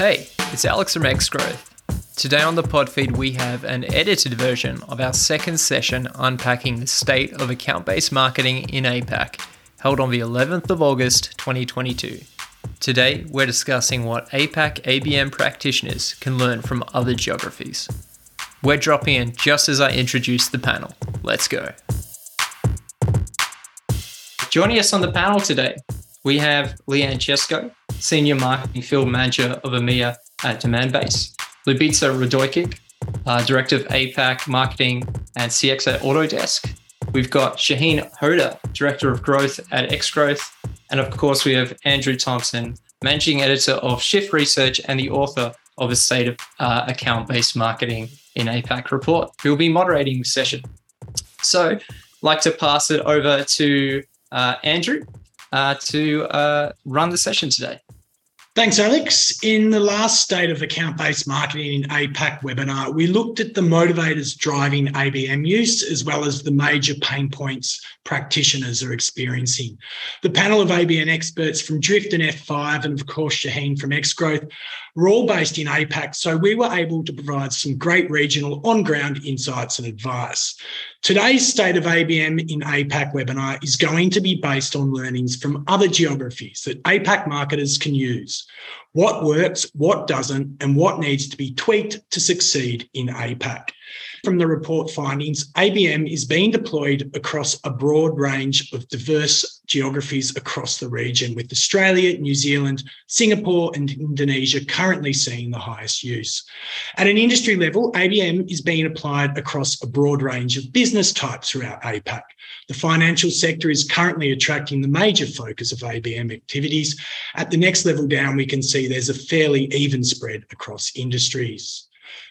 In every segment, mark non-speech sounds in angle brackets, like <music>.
Hey, it's Alex from X Growth. Today on the pod feed, we have an edited version of our second session unpacking the state of account based marketing in APAC, held on the 11th of August 2022. Today, we're discussing what APAC ABM practitioners can learn from other geographies. We're dropping in just as I introduce the panel. Let's go. Joining us on the panel today, we have Leanne Chesko, Senior Marketing Field Manager of EMEA at Demandbase, Lubica Radojcic, uh, Director of APAC Marketing and CX at Autodesk. We've got Shaheen Hoda, Director of Growth at Xgrowth. And of course, we have Andrew Thompson, Managing Editor of Shift Research and the author of a State of uh, Account Based Marketing in APAC report, who will be moderating the session. So, I'd like to pass it over to uh, Andrew uh, to uh, run the session today. Thanks, Alex. In the last State of Account Based Marketing in APAC webinar, we looked at the motivators driving ABM use as well as the major pain points practitioners are experiencing. The panel of ABM experts from Drift and F5, and of course, Shaheen from Xgrowth, were all based in APAC, so we were able to provide some great regional on ground insights and advice. Today's State of ABM in APAC webinar is going to be based on learnings from other geographies that APAC marketers can use. What works, what doesn't, and what needs to be tweaked to succeed in APAC. From the report findings, ABM is being deployed across a broad range of diverse geographies across the region, with Australia, New Zealand, Singapore, and Indonesia currently seeing the highest use. At an industry level, ABM is being applied across a broad range of business types throughout APAC. The financial sector is currently attracting the major focus of ABM activities. At the next level down, we can see there's a fairly even spread across industries.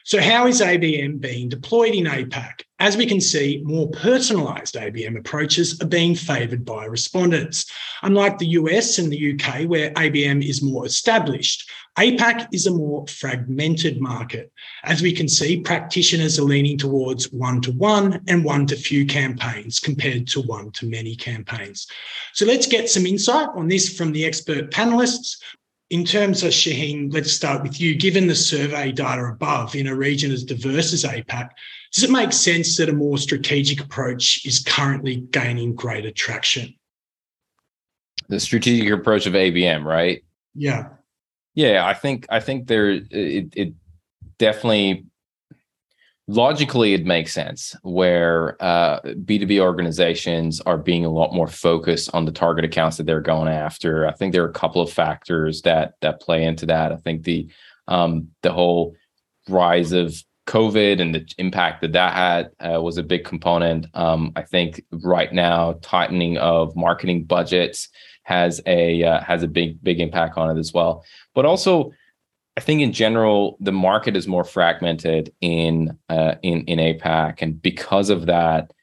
So, how is ABM being deployed in APAC? As we can see, more personalised ABM approaches are being favoured by respondents. Unlike the US and the UK, where ABM is more established, APAC is a more fragmented market. As we can see, practitioners are leaning towards one to one and one to few campaigns compared to one to many campaigns. So let's get some insight on this from the expert panelists in terms of Shaheen, let's start with you. Given the survey data above in a region as diverse as APAC, does it make sense that a more strategic approach is currently gaining greater traction? The strategic approach of ABM, right? Yeah. Yeah, I think I think there it, it definitely logically it makes sense where uh, b2b organizations are being a lot more focused on the target accounts that they're going after. I think there are a couple of factors that that play into that. I think the um, the whole rise of covid and the impact that that had uh, was a big component. Um, i think right now tightening of marketing budgets has a uh, has a big big impact on it as well. But also I think in general the market is more fragmented in uh, in in APAC, and because of that,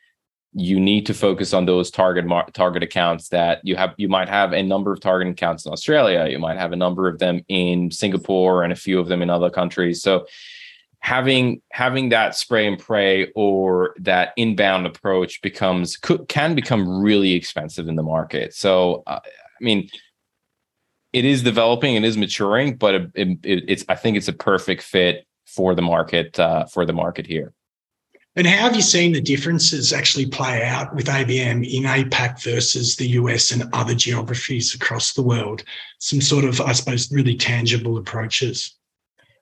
you need to focus on those target mar- target accounts that you have. You might have a number of target accounts in Australia. You might have a number of them in Singapore and a few of them in other countries. So having having that spray and pray or that inbound approach becomes could, can become really expensive in the market. So uh, I mean it is developing, it is maturing, but it, it, it's I think it's a perfect fit for the market uh, for the market here. And how have you seen the differences actually play out with ABM in APAC versus the US and other geographies across the world? Some sort of, I suppose, really tangible approaches.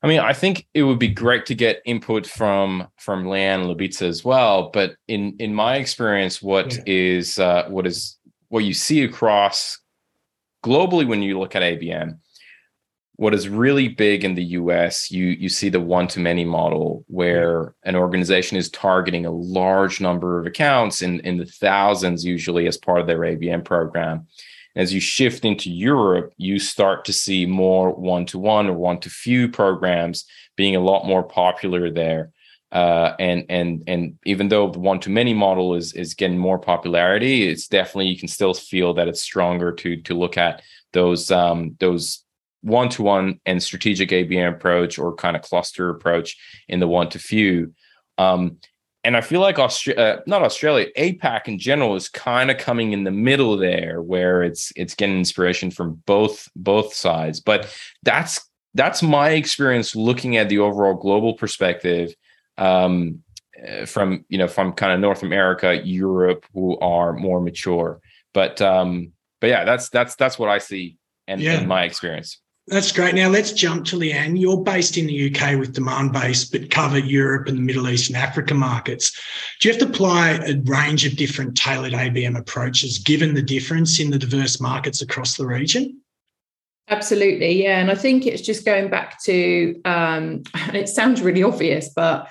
I mean, I think it would be great to get input from from Leanne Ljubica as well. But in in my experience, what yeah. is uh, what is what you see across globally, when you look at ABM, what is really big in the US, you you see the one to many model where an organization is targeting a large number of accounts in, in the thousands usually as part of their ABM program. As you shift into Europe, you start to see more one to one or one to few programs being a lot more popular there. Uh, and and and even though the one to many model is is getting more popularity, it's definitely you can still feel that it's stronger to to look at those um, those one to one and strategic ABM approach or kind of cluster approach in the one to few. Um, and I feel like Australia, uh, not Australia, APAC in general is kind of coming in the middle there, where it's it's getting inspiration from both both sides. But that's that's my experience looking at the overall global perspective um, eh, from you know from kind of North America, Europe, who are more mature. But um, but yeah, that's that's that's what I see and Yeah. in my experience. That's great. Now let's jump to Leanne. You're based in the UK with Demandbase, but cover Europe and the Middle East and Africa markets. Do you have to apply a range of different tailored ABM approaches given the difference in the diverse markets across the region? Absolutely, yeah. And I think it's just going back to, um, and <laughs> it sounds really obvious, but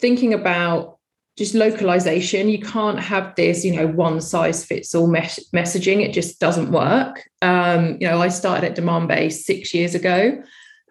thinking about just localization, you can't have this, you know, one size fits all mes- messaging. It just doesn't work. Um, you know, I started at Demandbase six years ago,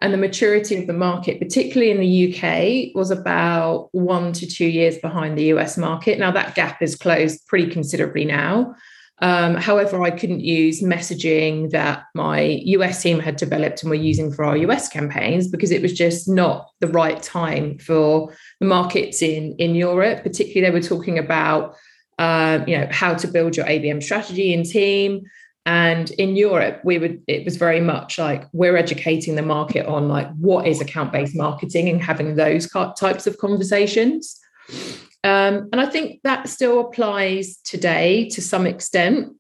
and the maturity of the market, particularly in the UK, was about one to two years behind the US market. Now that gap is closed pretty considerably now. Um, however, I couldn't use messaging that my US team had developed and were using for our US campaigns because it was just not the right time for the markets in in Europe. Particularly, they were talking about um, you know how to build your ABM strategy and team. And in Europe, we would it was very much like we're educating the market on like what is account based marketing and having those types of conversations. Um, and I think that still applies today to some extent.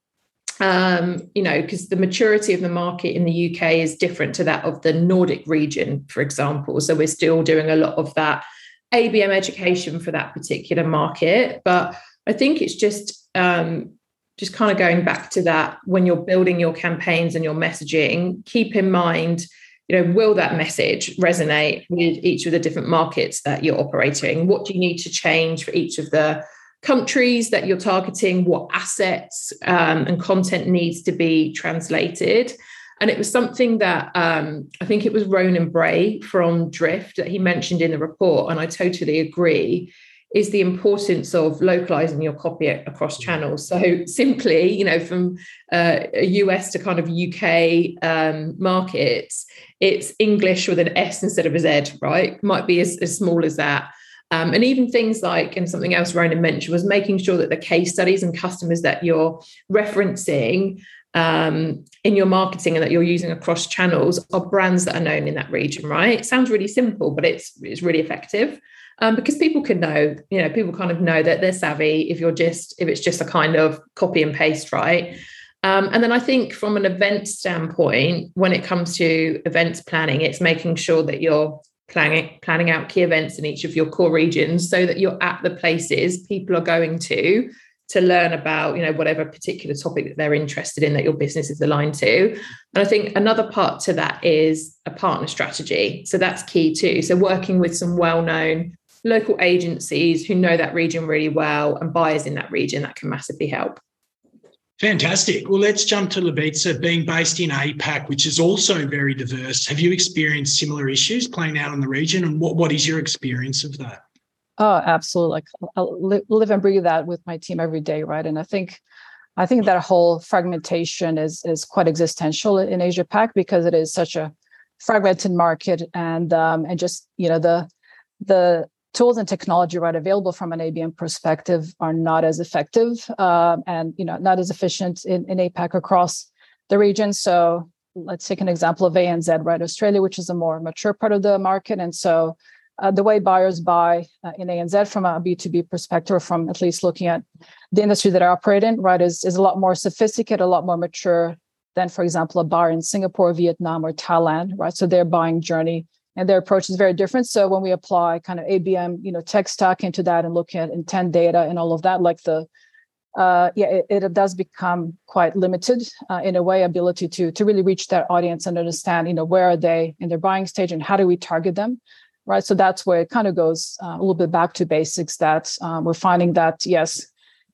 Um, you know, because the maturity of the market in the UK is different to that of the Nordic region, for example. So we're still doing a lot of that ABM education for that particular market. But I think it's just um, just kind of going back to that when you're building your campaigns and your messaging, keep in mind you know will that message resonate with each of the different markets that you're operating? What do you need to change for each of the countries that you're targeting? What assets um, and content needs to be translated? And it was something that um, i think it was ronan bray from drift that he mentioned in the report and i totally agree is the importance of localizing your copy across channels. So simply, you know, from uh, a US to kind of UK um, markets, it's English with an S instead of a Z, right? Might be as, as small as that. Um, and even things like, and something else Ronan mentioned was making sure that the case studies and customers that you're referencing um, in your marketing and that you're using across channels are brands that are known in that region, right? It sounds really simple, but it's it's really effective. Um, because people can know, you know, people kind of know that they're savvy if you're just if it's just a kind of copy and paste, right? Um, and then I think from an event standpoint, when it comes to events planning, it's making sure that you're planning planning out key events in each of your core regions so that you're at the places people are going to to learn about you know whatever particular topic that they're interested in that your business is aligned to. And i think another part to that is a partner strategy. So that's key too. So working with some well-known local agencies who know that region really well and buyers in that region that can massively help Fantastic. Well, let's jump to Lubica, being based in APAC, which is also very diverse. Have you experienced similar issues playing out in the region, and what, what is your experience of that? Oh, absolutely. Like I live and breathe that with my team every day, right? And I think, I think that whole fragmentation is is quite existential in Asia Pac because it is such a fragmented market, and um, and just you know the the tools and technology right available from an ABM perspective are not as effective um, and you know not as efficient in, in APAC across the region. So let's take an example of ANZ, right? Australia, which is a more mature part of the market, and so uh, the way buyers buy uh, in ANZ from a B2B perspective, or from at least looking at the industry that I operate in, right, is, is a lot more sophisticated, a lot more mature than, for example, a buyer in Singapore, Vietnam, or Thailand, right? So their buying journey and their approach is very different. So when we apply kind of ABM, you know, tech stack into that and looking at intent data and all of that, like the uh, yeah, it, it, does become quite limited uh, in a way, ability to to really reach that audience and understand, you know, where are they in their buying stage and how do we target them, right? So that's where it kind of goes uh, a little bit back to basics. That um, we're finding that yes,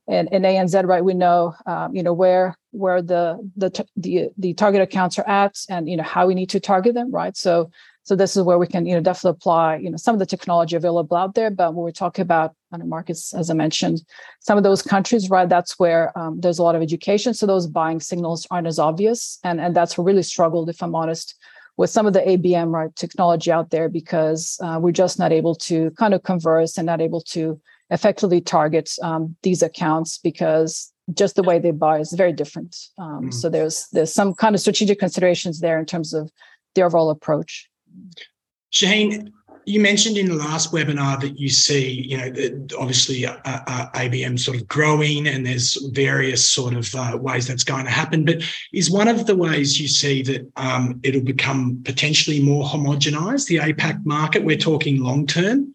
in, in ANZ, right, we know, um, you know, where where the the the the target accounts are at, and you know how we need to target them, right? So so this is where we can, you know, definitely apply, you know, some of the technology available out there. But when we're talking about other markets, as I mentioned, some of those countries, right, that's where um, there's a lot of education. So those buying signals aren't as obvious, and and that's really struggled, if I'm honest, with some of the ABM right technology out there because uh, we're just not able to kind of converse and not able to effectively target um, these accounts because just the way they buy is very different. Um, mm. So there's there's some kind of strategic considerations there in terms of the overall approach. Shaheen, you mentioned in the last webinar that you see, you know, that obviously uh, uh, ABM sort of growing and there's various sort of uh, ways that's going to happen. But is one of the ways you see that um, it'll become potentially more homogenized, the APAC market? We're talking long term.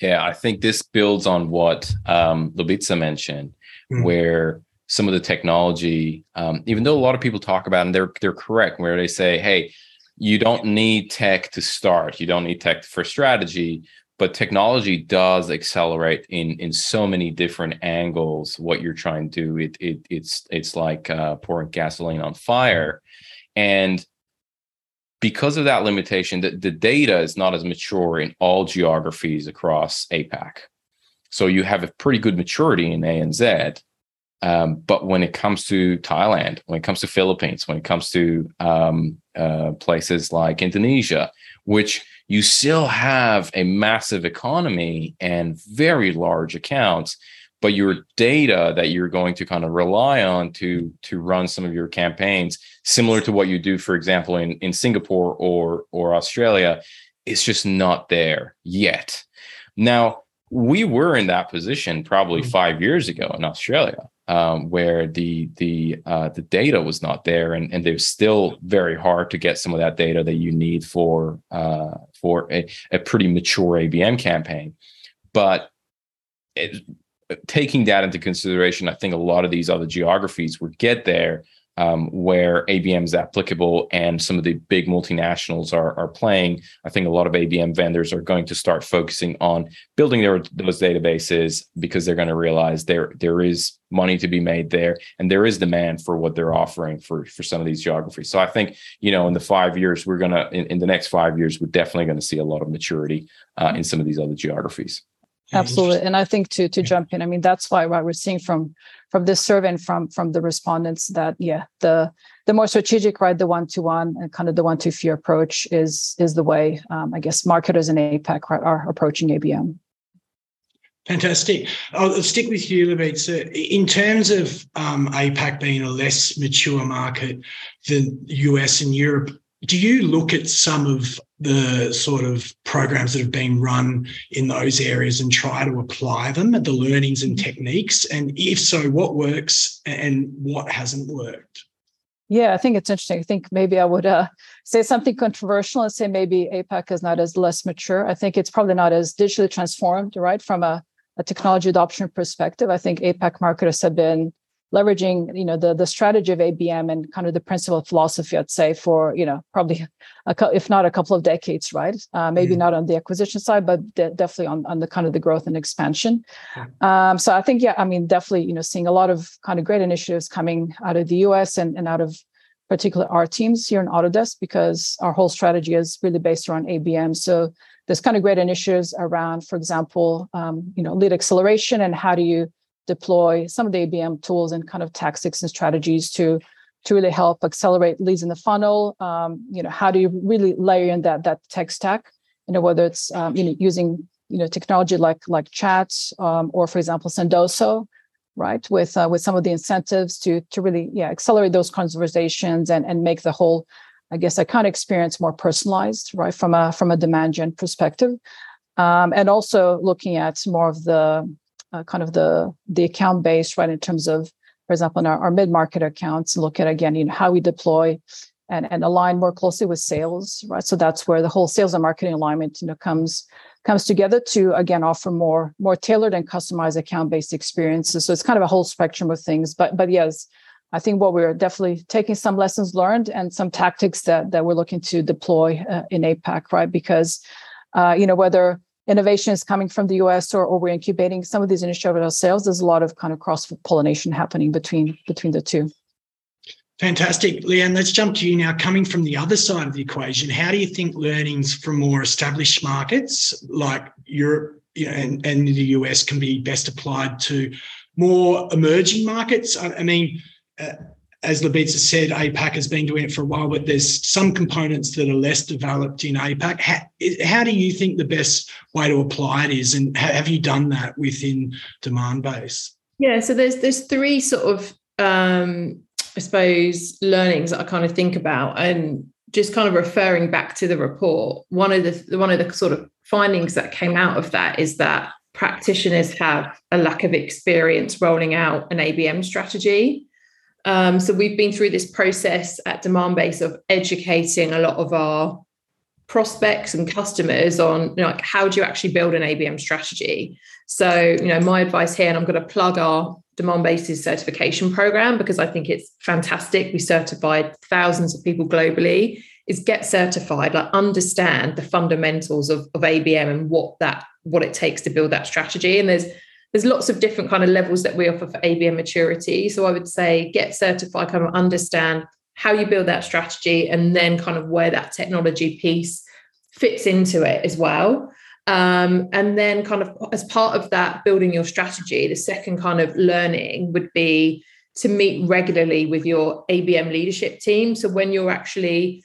Yeah, I think this builds on what um, Lubica mentioned, mm. where some of the technology, um, even though a lot of people talk about, and they're they're correct, where they say, "Hey, you don't need tech to start. You don't need tech for strategy, but technology does accelerate in in so many different angles what you're trying to do. It it it's it's like uh, pouring gasoline on fire, and because of that limitation, the, the data is not as mature in all geographies across APAC. So you have a pretty good maturity in ANZ, um, but when it comes to Thailand, when it comes to Philippines, when it comes to um, uh, places like Indonesia, which you still have a massive economy and very large accounts, but your data that you're going to kind of rely on to to run some of your campaigns, similar to what you do, for example, in in Singapore or or Australia, is just not there yet. Now we were in that position probably mm-hmm. five years ago in Australia um, where the the uh, the data was not there, and and was still very hard to get some of that data that you need for uh, for a, a pretty mature ABM campaign. But it, taking that into consideration, I think a lot of these other geographies would get there um, where ABM is applicable and some of the big multinationals are, are playing. I think a lot of ABM vendors are going to start focusing on building their those databases because they're going to realize there there is money to be made there and there is demand for what they're offering for for some of these geographies. So I think you know in the five years we're gonna in, in the next five years we're definitely going to see a lot of maturity uh, in some of these other geographies. Absolutely, and I think to to jump in, I mean that's why what we're seeing from from this survey and from from the respondents that yeah the the more strategic right the one to one and kind of the one to few approach is is the way um, I guess marketers in APAC right, are approaching ABM. Fantastic. I'll stick with you, Lubica. In terms of um, APAC being a less mature market than US and Europe, do you look at some of the sort of programs that have been run in those areas and try to apply them, the learnings and techniques? And if so, what works and what hasn't worked? Yeah, I think it's interesting. I think maybe I would uh, say something controversial and say maybe APAC is not as less mature. I think it's probably not as digitally transformed, right? From a, a technology adoption perspective, I think APAC marketers have been leveraging you know the the strategy of ABM and kind of the principle of philosophy I'd say for you know probably a, if not a couple of decades right? Uh, maybe mm-hmm. not on the acquisition side but de- definitely on, on the kind of the growth and expansion. Um, so I think yeah I mean definitely you know seeing a lot of kind of great initiatives coming out of the US and, and out of particularly our teams here in Autodesk because our whole strategy is really based around ABM so there's kind of great initiatives around for example um, you know lead acceleration and how do you deploy some of the ABM tools and kind of tactics and strategies to to really help accelerate leads in the funnel. Um, you know, how do you really layer in that that tech stack? You know, whether it's um, you know using you know technology like like chats um, or for example Sendoso, right? With uh, with some of the incentives to to really yeah accelerate those conversations and and make the whole I guess account experience more personalized, right? From a from a demand gen perspective. Um, and also looking at more of the uh, kind of the the account base, right? In terms of, for example, in our, our mid market accounts, look at again, you know, how we deploy and and align more closely with sales, right? So that's where the whole sales and marketing alignment, you know, comes comes together to again offer more more tailored and customized account based experiences. So it's kind of a whole spectrum of things. But but yes, I think what we're definitely taking some lessons learned and some tactics that that we're looking to deploy uh, in APAC, right? Because uh, you know whether innovation is coming from the US or, or we're incubating some of these initiatives ourselves, there's a lot of kind of cross pollination happening between between the two. Fantastic. Leanne, let's jump to you now. Coming from the other side of the equation, how do you think learnings from more established markets like Europe and, and the US can be best applied to more emerging markets? I, I mean, uh, as Lubica said, APAC has been doing it for a while, but there's some components that are less developed in APAC. How, how do you think the best way to apply it is, and have you done that within Demandbase? Yeah, so there's there's three sort of um, I suppose learnings that I kind of think about, and just kind of referring back to the report, one of the one of the sort of findings that came out of that is that practitioners have a lack of experience rolling out an ABM strategy. Um, so we've been through this process at Demandbase of educating a lot of our prospects and customers on you know, like how do you actually build an ABM strategy. So you know my advice here, and I'm going to plug our demand Demandbase's certification program because I think it's fantastic. We certified thousands of people globally. Is get certified, like understand the fundamentals of, of ABM and what that what it takes to build that strategy. And there's there's lots of different kind of levels that we offer for ABM maturity. So I would say get certified, kind of understand how you build that strategy, and then kind of where that technology piece fits into it as well. Um, and then, kind of as part of that, building your strategy, the second kind of learning would be to meet regularly with your ABM leadership team. So, when you're actually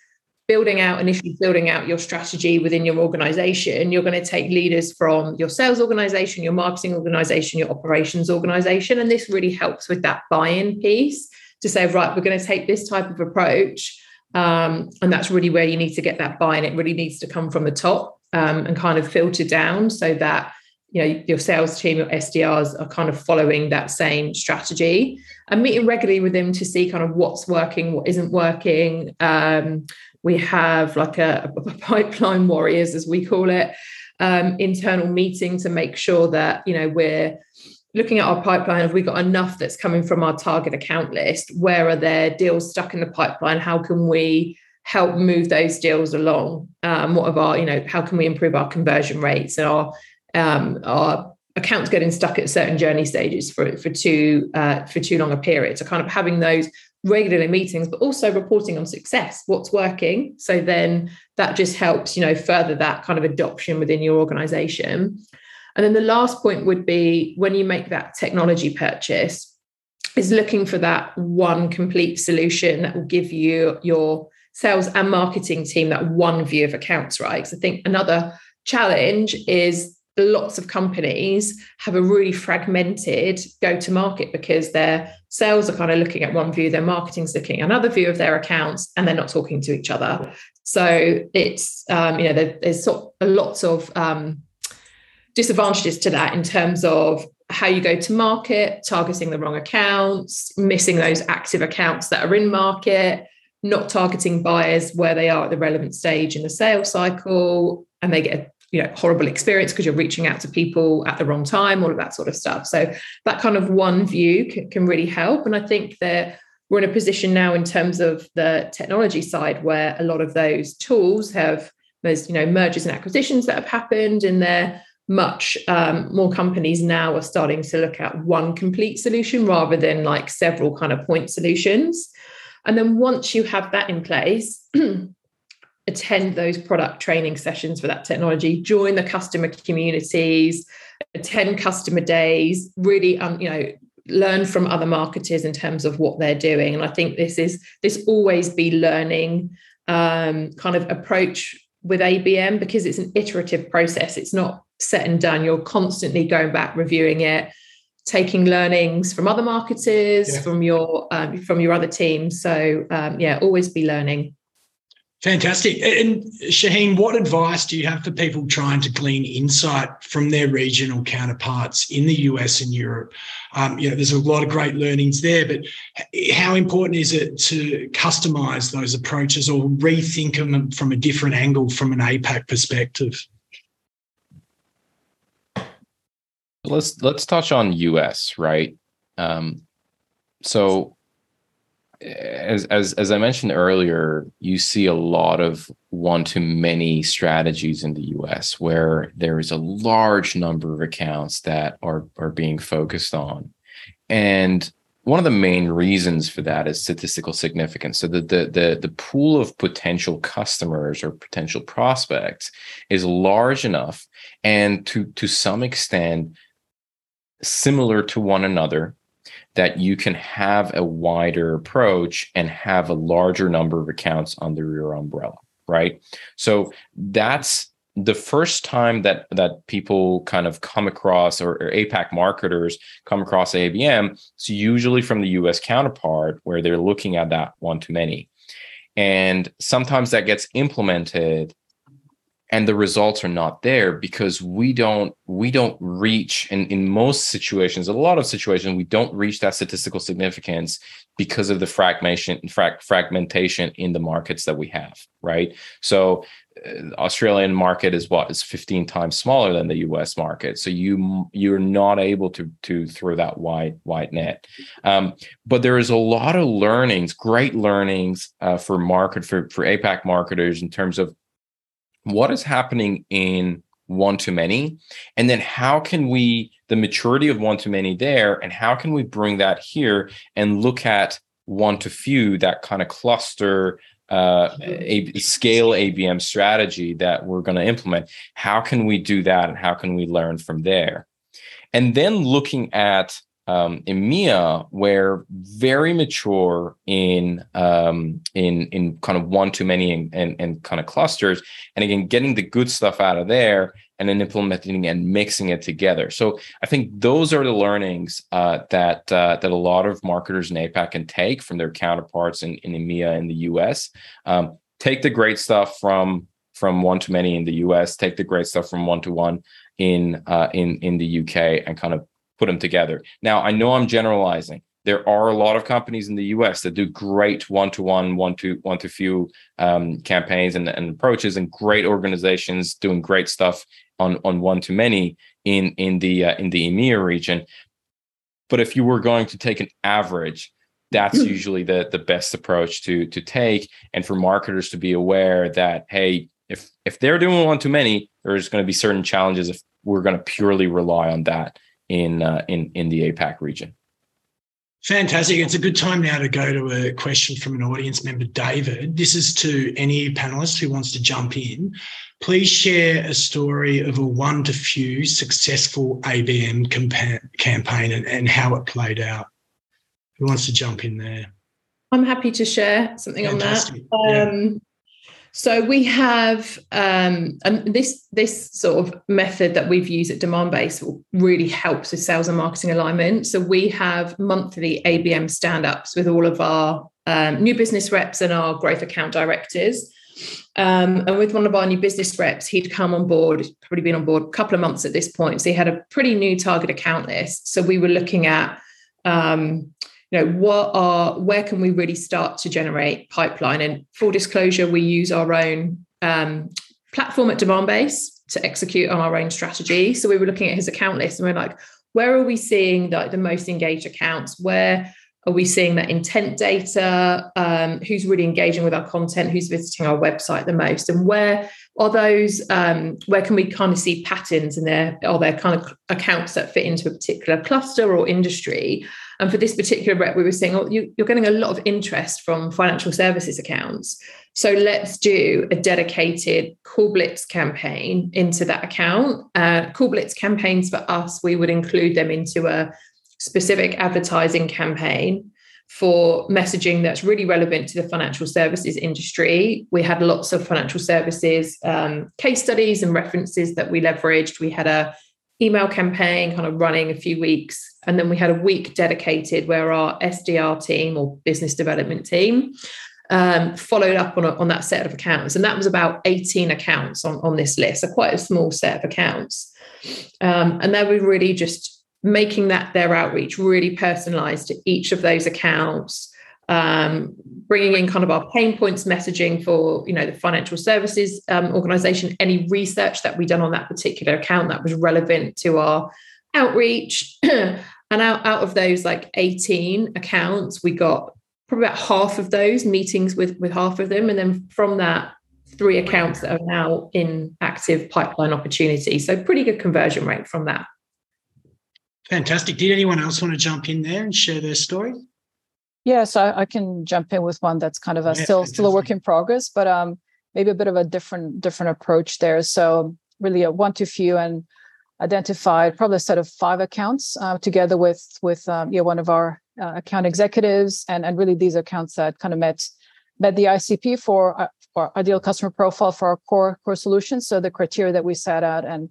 building out, initially building out your strategy within your organization, you're going to take leaders from your sales organization, your marketing organization, your operations organization. And this really helps with that buy in piece to say, right, we're going to take this type of approach. Um, and that's really where you need to get that buy in. It really needs to come from the top um, and kind of filter down so that you know your sales team your sdrs are kind of following that same strategy and meeting regularly with them to see kind of what's working what isn't working um, we have like a, a, pipeline warriors as we call it um, internal meeting to make sure that you know we're looking at our pipeline have we got enough that's coming from our target account list where are there deals stuck in the pipeline how can we help move those deals along? Um, what of our, you know, how can we improve our conversion rates and our um, our accounts getting stuck at certain journey stages for for too uh, for too long a period? So kind of having those regular meetings, but also reporting on success, what's working. So then that just helps, you know, further that kind of adoption within your organization. And then the last point would be when you make that technology purchase, is looking for that one complete solution that will give you your sales and marketing team that one view of accounts, right? Because I think another challenge is lots of companies have a really fragmented go to market because their sales are kind of looking at one view, their marketing's looking at another view of their accounts, and they're not talking to each other. So it's, um, you know, there, there's sort of lots of um, disadvantages to that in terms of how you go to market, targeting the wrong accounts, missing those active accounts that are in market not targeting buyers where they are at the relevant stage in the sales cycle and they get a you know horrible experience because you're reaching out to people at the wrong time all of that sort of stuff. So that kind of one view can, can really help. And i think that we're in a position now in terms of the technology side where a lot of those tools have there's you know mergers and acquisitions that have happened and they're much um, more companies now are starting to look at one complete solution rather than like several kind of point solutions. And then once you have that in place, <clears throat> attend those product training sessions for that technology, join the customer communities, attend customer days, really, um, you know, learn from other marketers in terms of what they're doing. And I think this is this always be learning um, kind of approach with ABM because it's an iterative process. It's not set and done. You're constantly going back, reviewing it, taking learnings from other marketers, yeah. from your um, from your other teams. So um, yeah, always be learning. Fantastic. And Shaheen, what advice do you have for people trying to glean insight from their regional counterparts in the US and Europe? Um, you know, there's a lot of great learnings there, but how important is it to customize those approaches or rethink them from a different angle from an APAC perspective? let's let's touch on us right um, so as as as i mentioned earlier you see a lot of one to many strategies in the us where there is a large number of accounts that are are being focused on and one of the main reasons for that is statistical significance. So the, the the the pool of potential customers or potential prospects is large enough, and to to some extent, similar to one another that you can have a wider approach and have a larger number of accounts under your umbrella right? So that's the first time that that people kind of come across or, or apac marketers come across abm it's usually from the us counterpart where they're looking at that one to many. And sometimes that gets implemented and the results are not there because we don't we don't reach and in most situations a lot of situations we don't reach that statistical significance because of the fragmentation fragmentation in the markets that we have right? So uh, australian market is what is 15 times smaller than the us market. So you you're not able to to throw that wide wide net. Um, but there is a lot of learnings great learnings uh, for market for for apac marketers in terms of what is happening in one to many? And then how can we the maturity of one to many there and how can we bring that here and look at one to few that kind of cluster uh, a scale abm strategy that we're going to implement? How can we do that and how can we learn from there? And then looking at um, EMEA, where very mature in um, in in kind of one to many and, and, and kind of clusters, and again getting the good stuff out of there and then implementing and mixing it together. So I think those are the learnings uh, that uh, that a lot of marketers in APAC can take from their counterparts in, in EMEA and the US. Um, take the great stuff from from one to many in the US. Take the great stuff from one to one in uh, in in the UK and kind of put them together. Now, I know I'm generalizing. There are a lot of companies in the US that do great one to one, one to one to few um, campaigns and, and approaches, and great organizations doing great stuff on on one to many in in the uh, in the EMEA region. But if you were going to take an average, that's usually the the best approach to to take, and for marketers to be aware that hey, if if they're doing one too many, there's going to be certain challenges if we're going to purely rely on that in uh, in in the APAC region. Fantastic. It's a good time now to go to a question from an audience member, David. This is to any panelist who wants to jump in. Please share a story of a one to few successful ABM campaign and, and how it played out. Who wants to jump in there? I'm happy to share something Fantastic. on that. Um, yeah. So we have, um, and this this sort of method that we've used at Demandbase really helps with sales and marketing alignment. So we have monthly ABM stand-ups with all of our um, new business reps and our growth account directors. Um, and with one of our new business reps, he'd come on board, probably been on board a couple of months at this point. So he had a pretty new target account list. So we were looking at um, you know what are where can we really start to generate pipeline? And full disclosure we use our own um, platform at demandbase to execute on our own strategy. So we were looking at his account list and we're like where are we seeing the, the most engaged accounts? Where are we seeing that intent data? Um, who's really engaging with our content? Who's visiting our website the most? And where are those um, where can we kind of see patterns in there? Are there kind of accounts that fit into a particular cluster or industry and for this particular rep, we were saying, oh, you, are getting a lot of interest from financial services accounts. So let's do a dedicated Call Blitz campaign into that account. Uh, Call Blitz campaigns for us, we would include them into a specific advertising campaign for messaging that's really relevant to the financial services industry. We had lots of financial services um, case studies and references that we leveraged. We had a email campaign kind of running a few weeks. And then we had a week dedicated where our SDR team or business development team um, followed up on, a, on that set of accounts. And that was about 18 accounts on, on this list, so quite a small set of accounts. Um, and they were really just making that their outreach really personalized to each of those accounts um, bringing in kind of our pain points messaging for you know the financial services um, organization. Any research that we done on that particular account that was relevant to our outreach. <clears throat> And out, out of those like 18 accounts we got probably about half of those meetings with with half of them. And then from that three accounts that are now in active pipeline opportunity so pretty good conversion rate from that. Fantastic. Did anyone else want to jump in there and share their story Yes, I, I can jump in with one that's kind of a yeah, still still a work in progress, but um, maybe a bit of a different different approach there. So really a one to few and identified probably a set of five accounts uh, together with with um, yeah one of our uh, account executives and and really these accounts that kind of met met the ICP for, uh, for ideal customer profile for our core core solutions. So the criteria that we set out and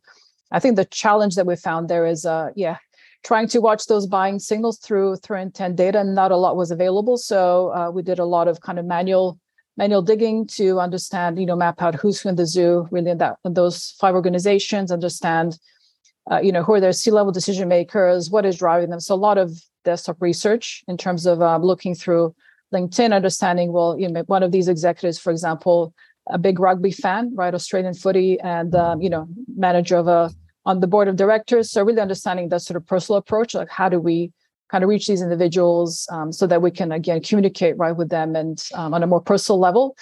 I think the challenge that we found there is uh yeah trying to watch those buying signals through through intent data not a lot was available so uh, we did a lot of kind of manual manual digging to understand, you know, map out who's who in the zoo, really in that in those five organizations, understand, uh, you know, who are their C-level decision makers, what is driving them. So a lot of desktop research in terms of um, looking through LinkedIn, understanding, well, you know, one of these executives, for example, a big rugby fan, right, Australian footy, and um, you know, manager of a on the board of directors. So really understanding that sort of personal approach, like how do we kind of reach these individuals um, so that we can again communicate right with them and um, on a more personal level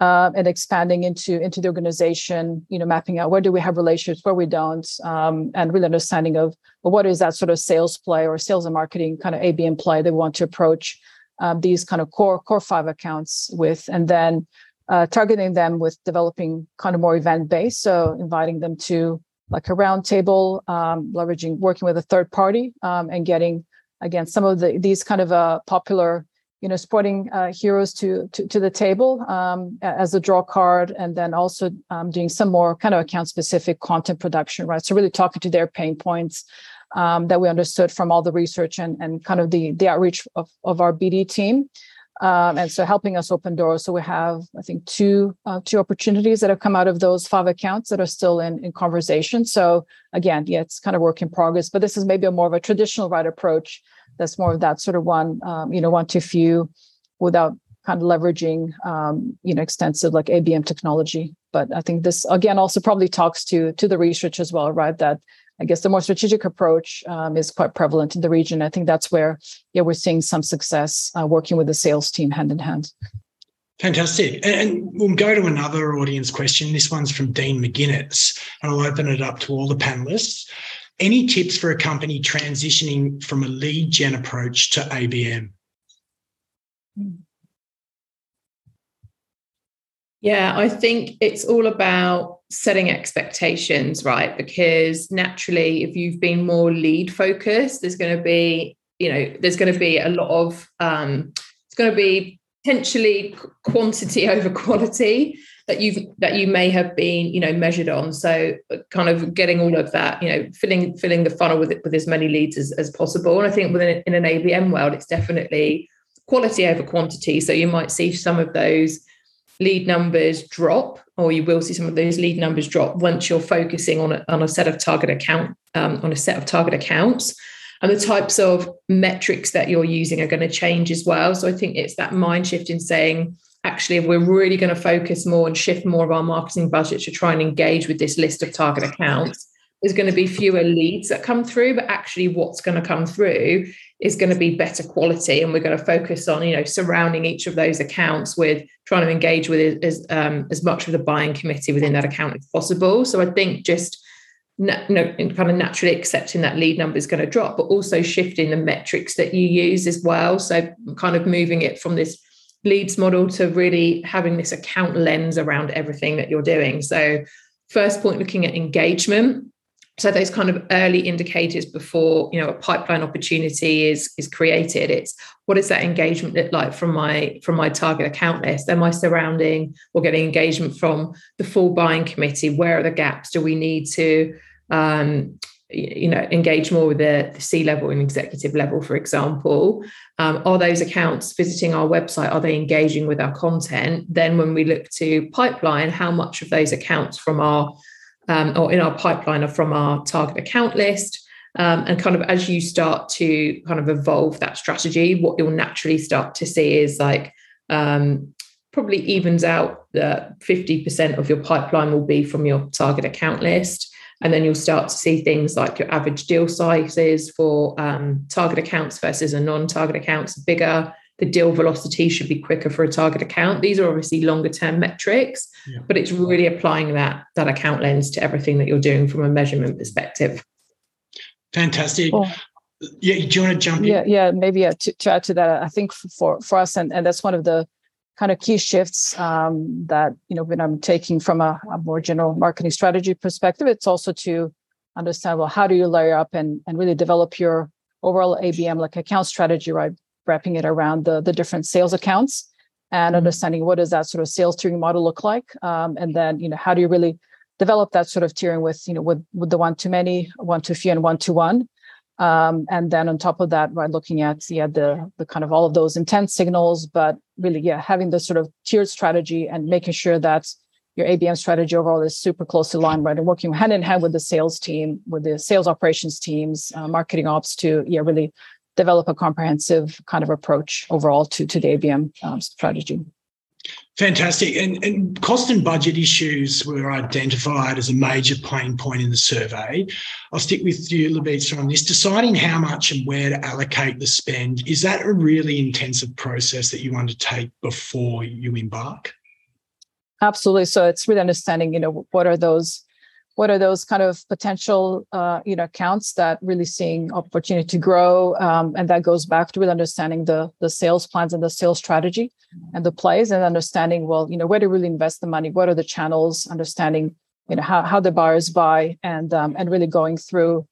uh, and expanding into into the organization you know mapping out where do we have relationships where we don't um, and really understanding of well, what is that sort of sales play or sales and marketing kind of abm play that we want to approach um, these kind of core core five accounts with and then uh, targeting them with developing kind of more event based so inviting them to like a roundtable um, leveraging working with a third party um, and getting again some of the these kind of uh, popular you know sporting uh, heroes to, to, to the table um, as a draw card and then also um, doing some more kind of account specific content production right? So really talking to their pain points um, that we understood from all the research and, and kind of the, the outreach of, of our bd team um, and so helping us open doors. So we have, I think, two uh, two opportunities that have come out of those five accounts that are still in in conversation. So again, yeah, it's kind of work in progress. But this is maybe a more of a traditional right approach. That's more of that sort of one, um, you know, one to few, without kind of leveraging, um, you know, extensive like ABM technology. But I think this again also probably talks to to the research as well, right? That I guess the more strategic approach um, is quite prevalent in the region. I think that's where yeah we're seeing some success uh, working with the sales team hand in hand. Fantastic. And we'll go to another audience question. This one's from Dean McGuinness, and I'll open it up to all the panelists. Any tips for a company transitioning from a lead gen approach to ABM? Yeah, I think it's all about setting expectations right? Because naturally if you've been more lead focused there's going to be you know there's going to be a lot of um it's going to be potentially quantity <laughs> over quality that you've that you may have been you know measured on. So kind of getting all of that you know filling filling the funnel with with as many leads as, as possible. And i think within in an abm world it's definitely quality over quantity. So you might see some of those lead numbers drop, or you will see some of those lead numbers drop once you're focusing on a, on a set of target account um, on a set of target accounts. And the types of metrics that you're using are going to change as well. So I think it's that mind shift in saying, actually, if we're really going to focus more and shift more of our marketing budget to try and engage with this list of target accounts, there's going to be fewer leads that come through, but actually, what's going to come through is going to be better quality and we're going to focus on you know surrounding each of those accounts with trying to engage with as um, as much of the buying committee within that account as possible. So i think just know, kind of naturally accepting that lead number is going to drop but also shifting the metrics that you use as well. So kind of moving it from this leads model to really having this account lens around everything that you're doing. So first point looking at engagement so those kind of early indicators before you know a pipeline opportunity is is created it's what does that engagement look like from my from my target account list? Am i surrounding or getting engagement from the full buying committee? Where are the gaps? Do we need to um, you know engage more with the, the c level and executive level for example? Um, are those accounts visiting our website? Are they engaging with our content? Then when we look to pipeline how much of those accounts from our um, or in our pipeline or from our target account list. Um, and kind of as you start to kind of evolve that strategy, what you'll naturally start to see is like um, probably evens out that 50% of your pipeline will be from your target account list. And then you'll start to see things like your average deal sizes for um, target accounts versus a non target accounts bigger the deal velocity should be quicker for a target account. These are obviously longer term metrics, yeah. but it's really applying that that account lens to everything that you're doing from a measurement perspective. Fantastic. Cool. Yeah, do you want to jump yeah, in? Yeah, maybe yeah, to, to, add to that, I think for for us, and, and that's one of the kind of key shifts um, that you know when I'm taking from a, a more general marketing strategy perspective, it's also to understand well how do you layer up and and really develop your overall ABM like account strategy, right? Wrapping it around the, the different sales accounts and mm-hmm. understanding what does that sort of sales tiering model look like um, and then you know how do you really develop that sort of tiering with you know with with the one to many one to few and one to one Um, and then on top of that, right, looking at yeah the the kind of all of those intent signals, but really yeah having the sort of tiered strategy and making sure that your ABM strategy overall is super closely aligned, right, and working hand in hand with the sales team, with the sales operations teams, uh, marketing ops to yeah really develop a comprehensive kind of approach overall to to the ABM um, strategy. Fantastic. And, and cost and budget issues were identified as a major pain point in the survey. I'll stick with you, Lubica, on this. Deciding how much and where to allocate the spend, is that a really intensive process that you undertake before you embark? Absolutely. So it's really understanding, you know, what are those what are those kind of potential uh, you know accounts that really seeing opportunity to grow um, and that goes back to understanding the the sales plans and the sales strategy and the plays and understanding well you know where to really invest the money what are the channels understanding you know how, how the buyers buy and um, and really going through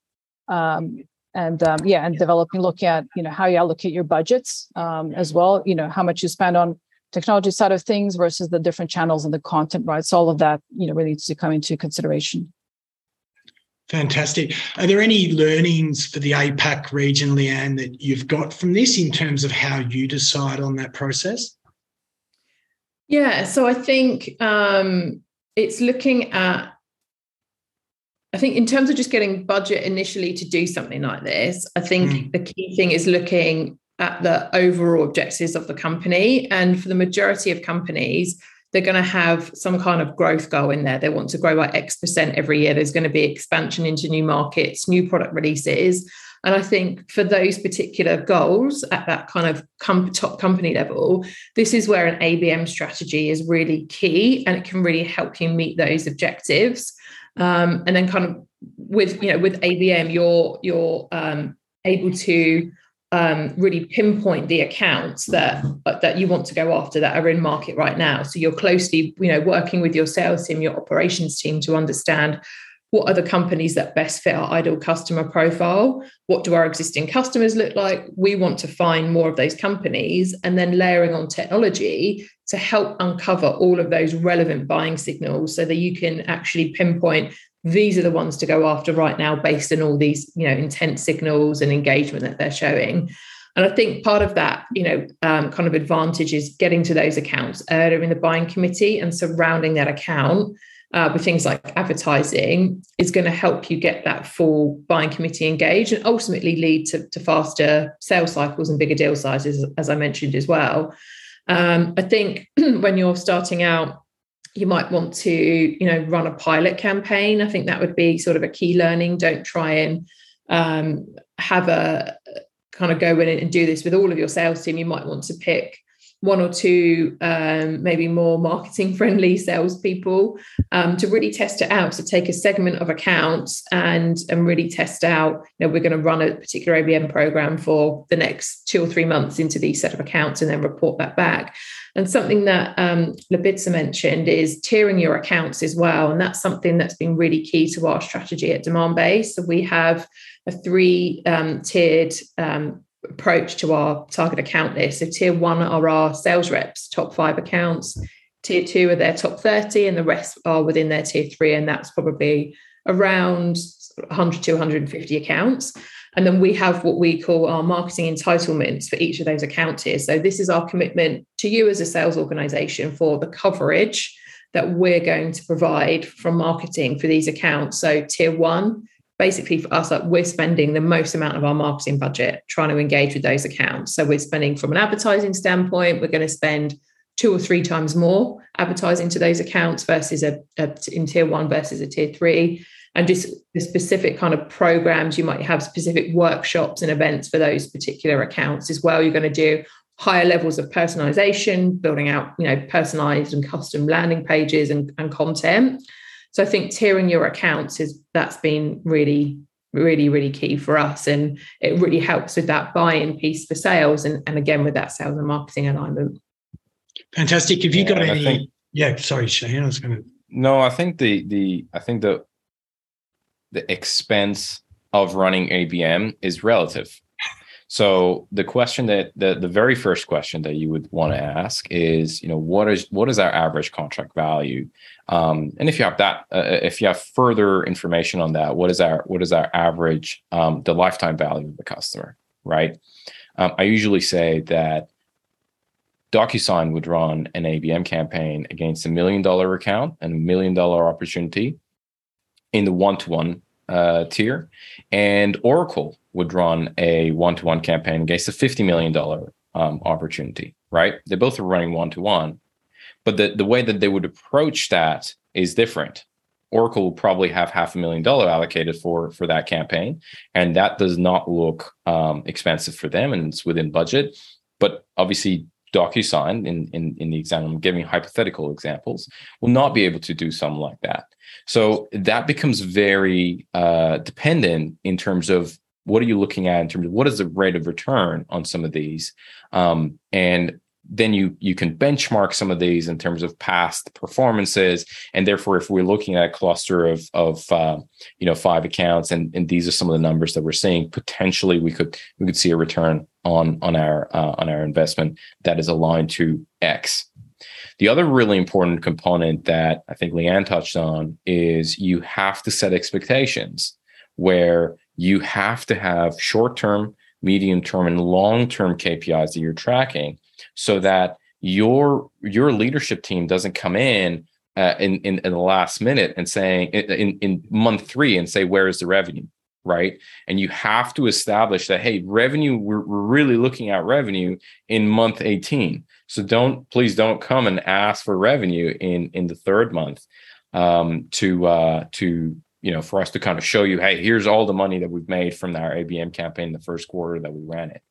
um, and um, yeah and developing looking at you know how you allocate your budgets um, as well you know how much you spend on technology side of things versus the different channels and the content rights all of that you know really needs to come into consideration Fantastic. Are there any learnings for the APAC region, Leanne, that you've got from this in terms of how you decide on that process? Yeah, so I think um, it's looking at, I think in terms of just getting budget initially to do something like this, I think mm. the key thing is looking at the overall objectives of the company. And for the majority of companies, they're going to have some kind of growth goal in there. They want to grow by X percent every year. There's going to be expansion into new markets, new product releases. And I think for those particular goals at that kind of top company level, this is where an ABM strategy is really key and it can really help you meet those objectives. Um, and then kind of with, you know, with ABM, you're, you're um, able to um, really pinpoint the accounts that that you want to go after that are in market right now. So you're closely, you know, working with your sales team, your operations team to understand what are the companies that best fit our ideal customer profile. What do our existing customers look like? We want to find more of those companies, and then layering on technology to help uncover all of those relevant buying signals, so that you can actually pinpoint these are the ones to go after right now based on all these you know intent signals and engagement that they're showing. And i think part of that you know um, kind of advantage is getting to those accounts earlier in the buying committee and surrounding that account uh, with things like advertising is going to help you get that full buying committee engaged and ultimately lead to, to faster sales cycles and bigger deal sizes as i mentioned as well. Um, i think <clears throat> when you're starting out you might want to you know run a pilot campaign. I think that would be sort of a key learning. Don't try and um, have a kind of go in and do this with all of your sales team. You might want to pick one or two um, maybe more marketing <laughs> friendly salespeople um, to really test it out. So take a segment of accounts and and really test out. You know, we're going to run a particular ABM program for the next two or three months into these set of accounts and then report that back. And something that um, mentioned is tiering your accounts as well. And that's something that's been really key to our strategy at Demand Demandbase. So we have a three um, tiered um, approach to our target account list. So tier one are our sales reps, top five accounts. Tier two are their top 30, and the rest are within their tier three. And that's probably around 100 to 150 accounts. And then we have what we call our marketing entitlements for each of those account tiers. So this is our commitment to you as a sales organization for the coverage that we're going to provide from marketing for these accounts. So tier one basically for us, like we're spending the most amount of our marketing budget trying to engage with those accounts. So we're spending from an advertising standpoint, we're going to spend two or three times more advertising to those accounts versus a, a in tier one versus a tier three. And just the specific kind of programs, you might have specific workshops and events for those particular accounts as well. You're going to do higher levels of personalization, building out, you know, personalized and custom landing pages and, and content. So I think tiering your accounts is that's been really, really, really key for us. And it really helps with that buy-in piece for sales and, and again with that sales and marketing alignment. Fantastic. Have you yeah, got any think, yeah, sorry, Shane, I was gonna No, I think the the I think the the expense of running ABM is relative. So the question that the, the very first question that you would want to ask is, you know, what is what is our average contract value? Um, and if you have that, uh, uh, if you have further information on that, what is our what is our average um, the lifetime value of the customer, right? Um, I usually say that DocuSign would run an ABM campaign against a million dollar account and a million dollar opportunity in the one to one tier, and Oracle would run a one to one campaign against a $50 million um, opportunity, right? They both are running one to one, but the, the way that they would approach that is different. Oracle will probably have half a million dollar allocated for for that campaign, and that does not look um, expensive for them, and it's within budget. But obviously, DocuSign, in in in the example, I'm giving hypothetical examples, will not be able to do something like that. So that becomes very uh, dependent in terms of what are you looking at in terms of what is the rate of return on some of these um, and then you you can benchmark some of these in terms of past performances. And therefore if we're looking at a cluster of of uh, you know five accounts and and these are some of the numbers that we're seeing potentially we could we could see a return on on our uh, on our investment that is aligned to x. The other really important component that i think leanne touched on is you have to set expectations where you have to have short term, medium term, and long term KPIs that you're tracking so that your your leadership team doesn't come in uh, in, in, in the last minute and saying in, in month three and say where is the revenue? Right? And you have to establish that hey revenue we're, we're really looking at revenue in month 18 so don't please don't come and ask for revenue in in the third month um, to uh, to you know, for us to kind of show you, hey, here's all the money that we've made from our ABM campaign the first quarter that we ran it.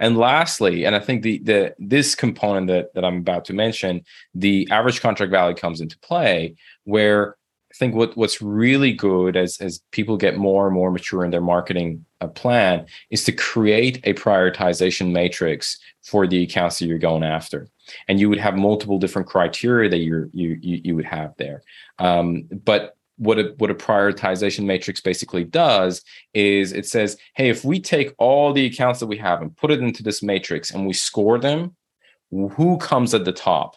And lastly, and I think the the this component that that I'm about to mention, the average contract value comes into play, where I think what what's really good as as people get more and more mature in their marketing uh, plan is to create a prioritization matrix for the accounts that you're going after, and you would have multiple different criteria that you you you would have there. Um, but what a what a prioritization matrix basically does is it says, hey, if we take all the accounts that we have and put it into this matrix and we score them, who comes at the top?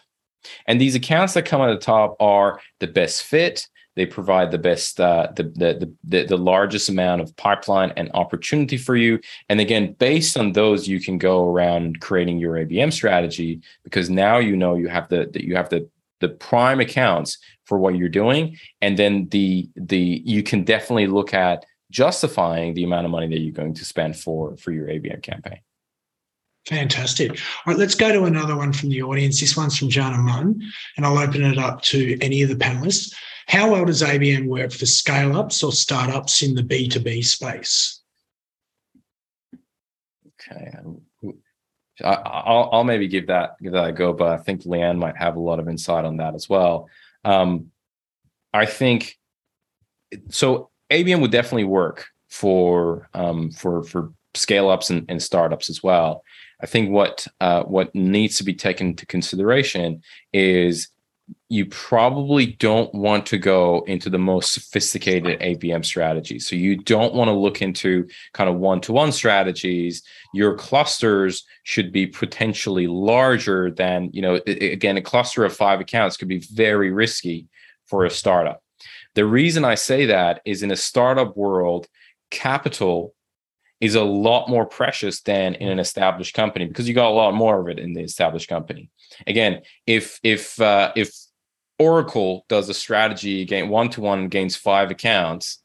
And these accounts that come at the top are the best fit. They provide the best, uh, the, the the the largest amount of pipeline and opportunity for you. And again, based on those, you can go around creating your ABM strategy because now you know you have the, the you have the the prime accounts for what you're doing and then the the you can definitely look at justifying the amount of money that you're going to spend for for your abm campaign Fantastic. All right, let's go to another one from the audience. This one's from Jana Munn, and I'll open it up to any of the panelists. How well does ABM work for scale ups or startups in the B2B space? Okay. I'll, I'll maybe give that give that a go, but I think Leanne might have a lot of insight on that as well. Um, I think so. ABM would definitely work for um, for for scale ups and, and startups as well. I think what uh, what needs to be taken into consideration is you probably don't want to go into the most sophisticated ABM strategies. So you don't want to look into kind of one-to-one strategies. Your clusters should be potentially larger than, you know, again, a cluster of five accounts could be very risky for a startup. The reason I say that is in a startup world, capital is a lot more precious than in an established company because you got a lot more of it in the established company. Again, if if uh, if Oracle does a strategy against one to one gains five accounts,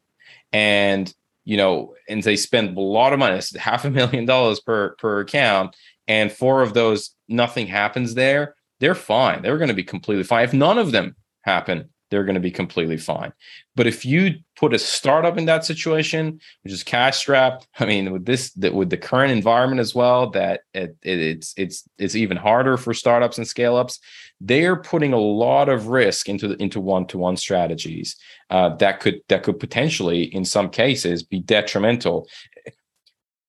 and you know, and they spend a lot of money, it's half a million dollars per per account, and four of those nothing happens there, they're fine. They're going to be completely fine. If none of them happen, they're going to be completely fine. But if you put a startup in that situation, which is cash strapped, I mean, with this, that with the current environment as well, that it, it, it's it's it's even harder for startups and scale ups. They're putting a lot of risk into the, into one to one strategies uh, that could that could potentially, in some cases, be detrimental.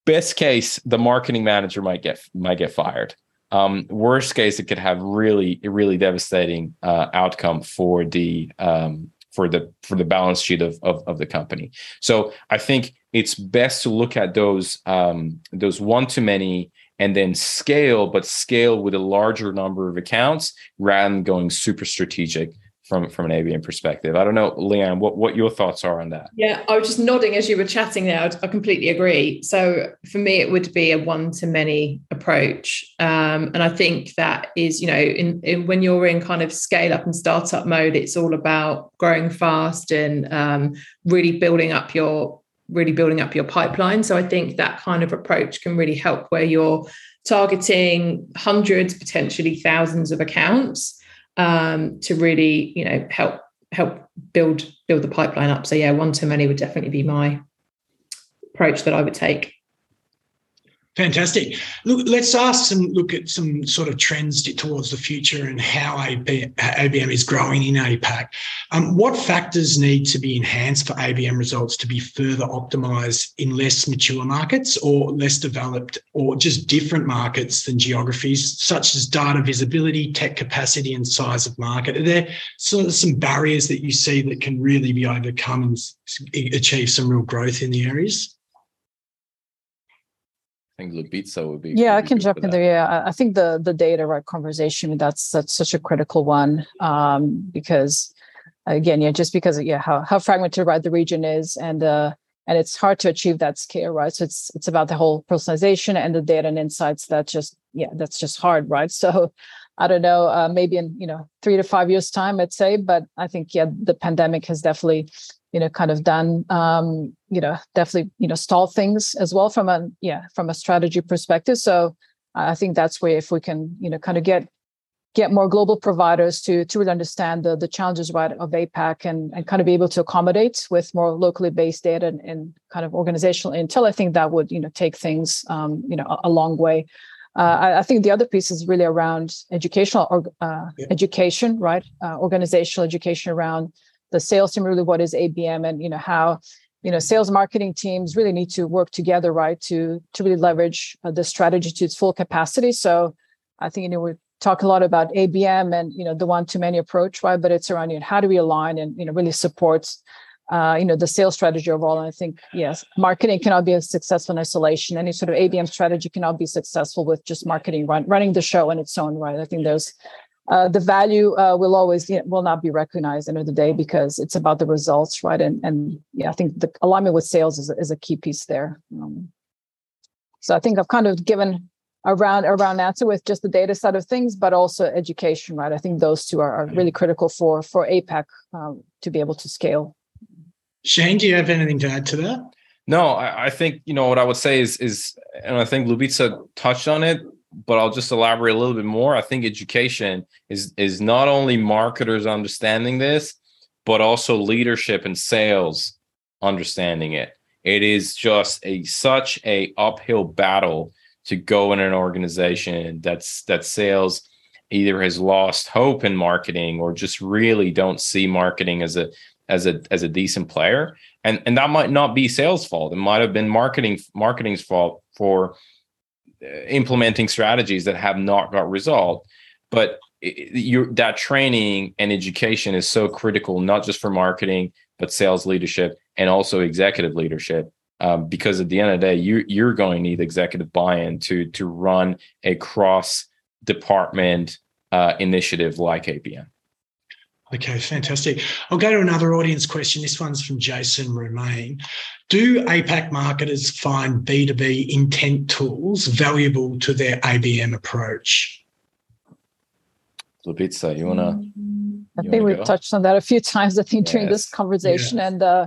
Best case, the marketing manager might get might get fired um, worst case, it could have really, really devastating uh, outcome for the um, for the for the balance sheet of, of, of the company. So I think it's best to look at those um, those one to many and then scale, but scale with a larger number of accounts rather than going super strategic from from an ABM perspective. I don't know, Leanne, what what your thoughts are on that? Yeah, I was just nodding as you were chatting there. I completely agree. So for me, it would be a one to many approach, um, and I think that is, you know, in, in, when you're in kind of scale up and startup mode, it's all about growing fast and um, really building up your really building up your pipeline. So I think that kind of approach can really help where you're targeting hundreds, potentially thousands of accounts um, to really, you know, help help build build the pipeline up. So yeah, one to many would definitely be my approach that I would take. Fantastic. Look, let's ask some look at some sort of trends towards the future and how ABM is growing in APAC. Um, what factors need to be enhanced for ABM results to be further optimized in less mature markets or less developed or just different markets than geographies, such as data visibility, tech capacity, and size of market? Are there sort of some barriers that you see that can really be overcome and achieve some real growth in the areas? I think Lubica would be. Yeah, I can jump in there. Yeah, I- think the the data right conversation that's that's such a critical one um, because again, yeah, just because yeah how how fragmented right the region is and uh and it's hard to achieve that scale, right? So it's it's about the whole personalization and the data and insights that just yeah that's just hard, right? <laughs> So I don't know, uh, maybe in you know three to five years time, I'd say, but I think yeah the pandemic has definitely you know kind of done um you know definitely you know stall things as well from a yeah from a strategy perspective. So i think that's where if we can you know kind of get get more global providers to to really understand the the challenges right of apac and and kind of be able to accommodate with more locally based data and, and kind of organizational intel i think that would you know take things um you know a, a long way uh, I, I think the other piece is really around educational or uh, Yeah. education, right? Uh, organizational education around the sales team, really what is ABM, and you know how you know sales marketing teams really need to work together, right, to to really leverage uh, the strategy to its full capacity. So I think you know we talk a lot about ABM and you know the one to many approach, right? But it's around you know how do we align and you know really support uh, you know the sales strategy overall. And I think yes, marketing cannot be a successful in isolation. Any sort of ABM strategy cannot be successful with just marketing run, running the show in its own right. I think there's uh, the value uh, will always you know, will not be recognized end of the day because it's about the results, right? And and yeah, I think the alignment with sales is, is a key piece there. Um, so I think I've kind of given a round a round answer with just the data side of things, but also education, right? I think those two are, are really critical for for APAC um, to be able to scale. Shane, do you have anything to add to that? No, I, I think you know what I would say is is, and I think Lubica touched on it, but I'll just elaborate a little bit more. I think education is is not only marketers understanding this, but also leadership and sales understanding it. It is just a such a uphill battle to go in an organization that's that sales either has lost hope in marketing or just really don't see marketing as a as a as a decent player. And and that might not be sales fault. It might have been marketing marketing's fault for uh, implementing strategies that have not got resolved. But you that training and education is so critical not just for marketing but sales leadership and also executive leadership. Um, because at the end of the day you you're going to need executive buy-in to to run a cross department uh, initiative like ABM Okay, fantastic. I'll go to another audience question. This one's from Jason Romain. Do APAC marketers find B2B intent tools valuable to their ABM approach? Lubica, you want to I You think wanna we've go? touched on that a few times. I think during this Yes. conversation, and uh,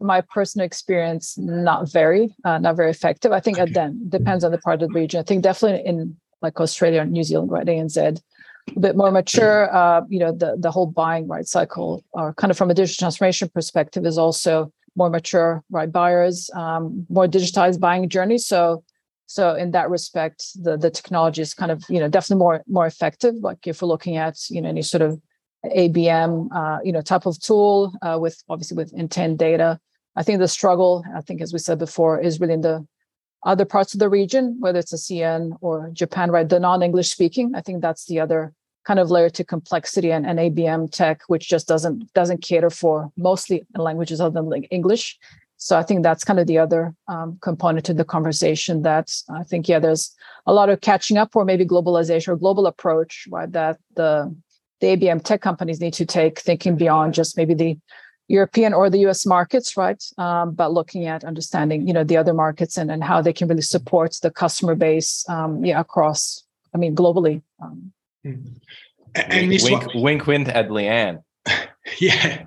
my personal experience, not very, uh, not very effective. I think Okay. again depends on the part of the region. I think definitely in like Australia and New Zealand, right, ANZ, a bit more mature. Uh, you know, the the whole buying right cycle, or kind of from a digital transformation perspective, is also more mature, right? Buyers, um, more digitized buying journey. So so in that respect, the the technology is kind of you know definitely more more effective. Like if we're looking at you know any sort of ABM uh, you know type of tool uh, with obviously with intent data. I think the struggle, I think as we said before, is really in the other parts of the region, whether it's ASEAN or Japan, right? The non-English speaking. I think that's the other kind of layer to complexity and, and ABM tech, which just doesn't doesn't cater for mostly languages other than English. So I think that's kind of the other um, component to the conversation. That I think yeah, there's a lot of catching up, or maybe globalization or global approach, right? That the the ABM tech companies need to take, thinking beyond just maybe the European or the US markets, right? Um, but looking at understanding, you know, the other markets and, and how they can really support the customer base, um, yeah, across, I mean, globally. Um, hmm. and wink, wink, one, wink, wink at Leanne. <laughs> yeah.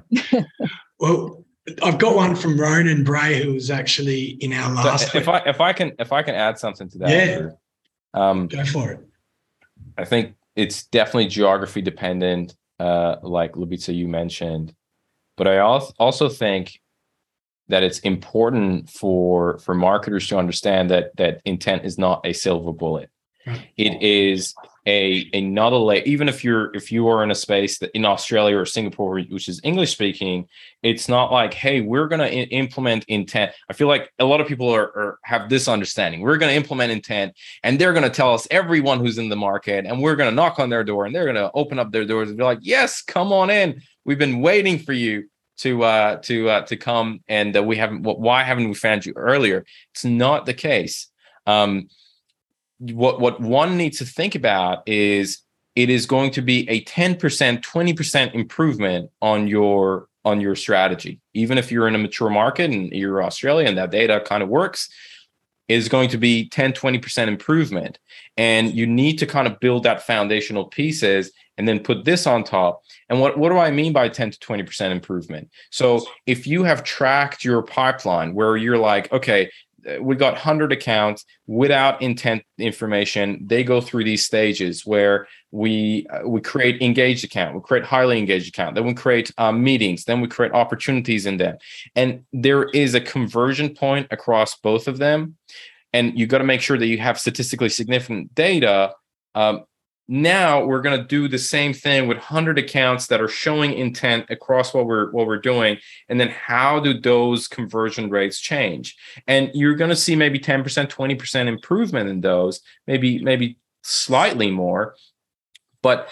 well, I've got one from Ronan Bray, who was actually in our last. So if I if I can if I can add something to that, yeah, um, go for it. I think it's definitely geography dependent, uh, like Lubica you mentioned. But I also think that it's important for for marketers to understand that that intent is not a silver bullet. It is a another layer. Even if you're if you are in a space that in Australia or Singapore, which is English speaking, it's not like, hey, we're going to implement intent. I feel like a lot of people are, are have this understanding. We're going to implement intent, and they're going to tell us everyone who's in the market, and we're going to knock on their door, and they're going to open up their doors and be like, yes, come on in. We've been waiting for you to uh, to uh, to come, and uh, we haven't. Why haven't we found you earlier? It's not the case. Um, what what one needs to think about is it is going to be a 10% 20% improvement on your on your strategy even if you're in a mature market and you're australia and that data kind of works is going to be 10 20% improvement. And you need to kind of build that foundational pieces and then put this on top. And what, what do i mean by 10 to 20% improvement? So if you have tracked your pipeline where you're like okay we got 100 accounts without intent information. They go through these stages where we uh, we create engaged account we create highly engaged account then we create um, meetings then we create opportunities in them. And there is a conversion point across both of them and you got to make sure that you have statistically significant data um, now we're going to do the same thing with 100 accounts that are showing intent across what we're what we're doing. And then how do those conversion rates change? And you're going to see maybe 10% 20% improvement in those maybe maybe slightly more. But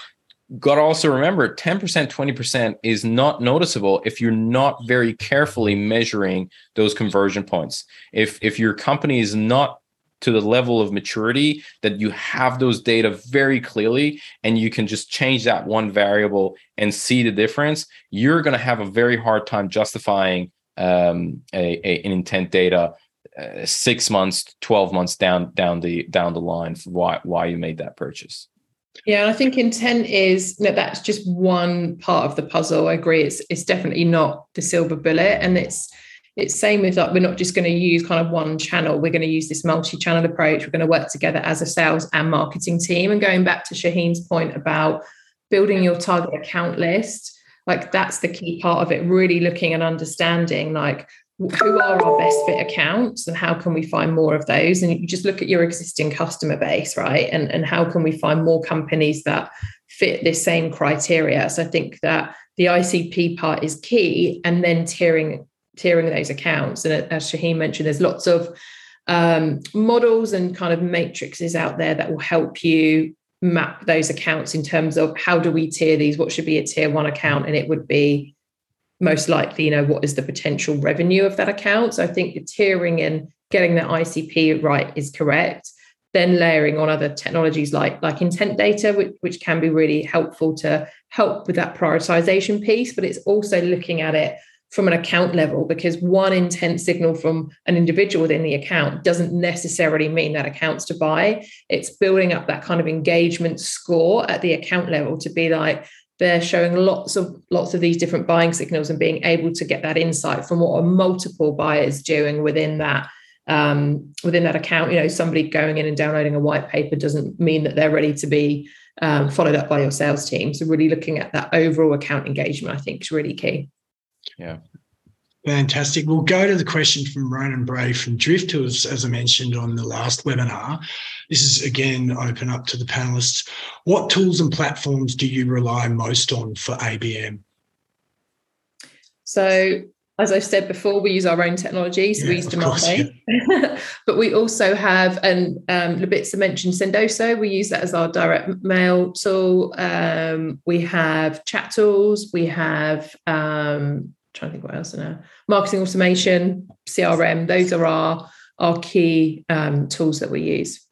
got to also remember 10% 20% is not noticeable if you're not very carefully measuring those conversion points. If if your company is not to the level of maturity that you have those data very clearly and you can just change that one variable and see the difference you're going to have a very hard time justifying um, a, a, an intent data uh, six months 12 months down down the down the line for why why you made that purchase yeah, I think intent is that's just one part of the puzzle. I agree. It's it's definitely not the silver bullet, and it's it's same with like we're not just going to use kind of one channel. We're going to use this multi-channel approach. We're going to work together as a sales and marketing team. And going back to shaheen's point about building your target account list like that's the key part of it really looking and understanding like who are our best fit accounts and how can we find more of those? And you just look at your existing customer base right? And, and how can we find more companies that fit this same criteria? So i think that the icp part is key and then tiering tiering those accounts. And as Shaheen mentioned, there's lots of um, models and kind of matrices out there that will help you map those accounts in terms of how do we tier these? What should be a tier one account? And it would be most likely, you know, what is the potential revenue of that account? So I think the tiering and getting that ICP right is correct. Then layering on other technologies like like intent data, which, which can be really helpful to help with that prioritization piece, but it's also looking at it from an account level because one intent signal from an individual within the account doesn't necessarily mean that accounts to buy. It's building up that kind of engagement score at the account level to be like they're showing lots of lots of these different buying signals and being able to get that insight from what are multiple buyers doing within that um, within that account. You know, somebody going in and downloading a white paper doesn't mean that they're ready to be um, followed up by your sales team. So really looking at that overall account engagement, I think, is really key. Yeah. Fantastic. We'll go to the question from Ronan Bray from Drift, who was, as I mentioned on the last webinar. This is again open up to the panelists. What tools and platforms do you rely most on for ABM? So as I've said before, we use our own technology, so yeah, we use Demandbase. Yeah. <laughs> but we also have, and um, Lubica mentioned Sendoso. We use that as our direct mail tool. Um, we have chat tools. We have, um, trying to think what else now, marketing automation, CRM. Those are our our key um, tools that we use.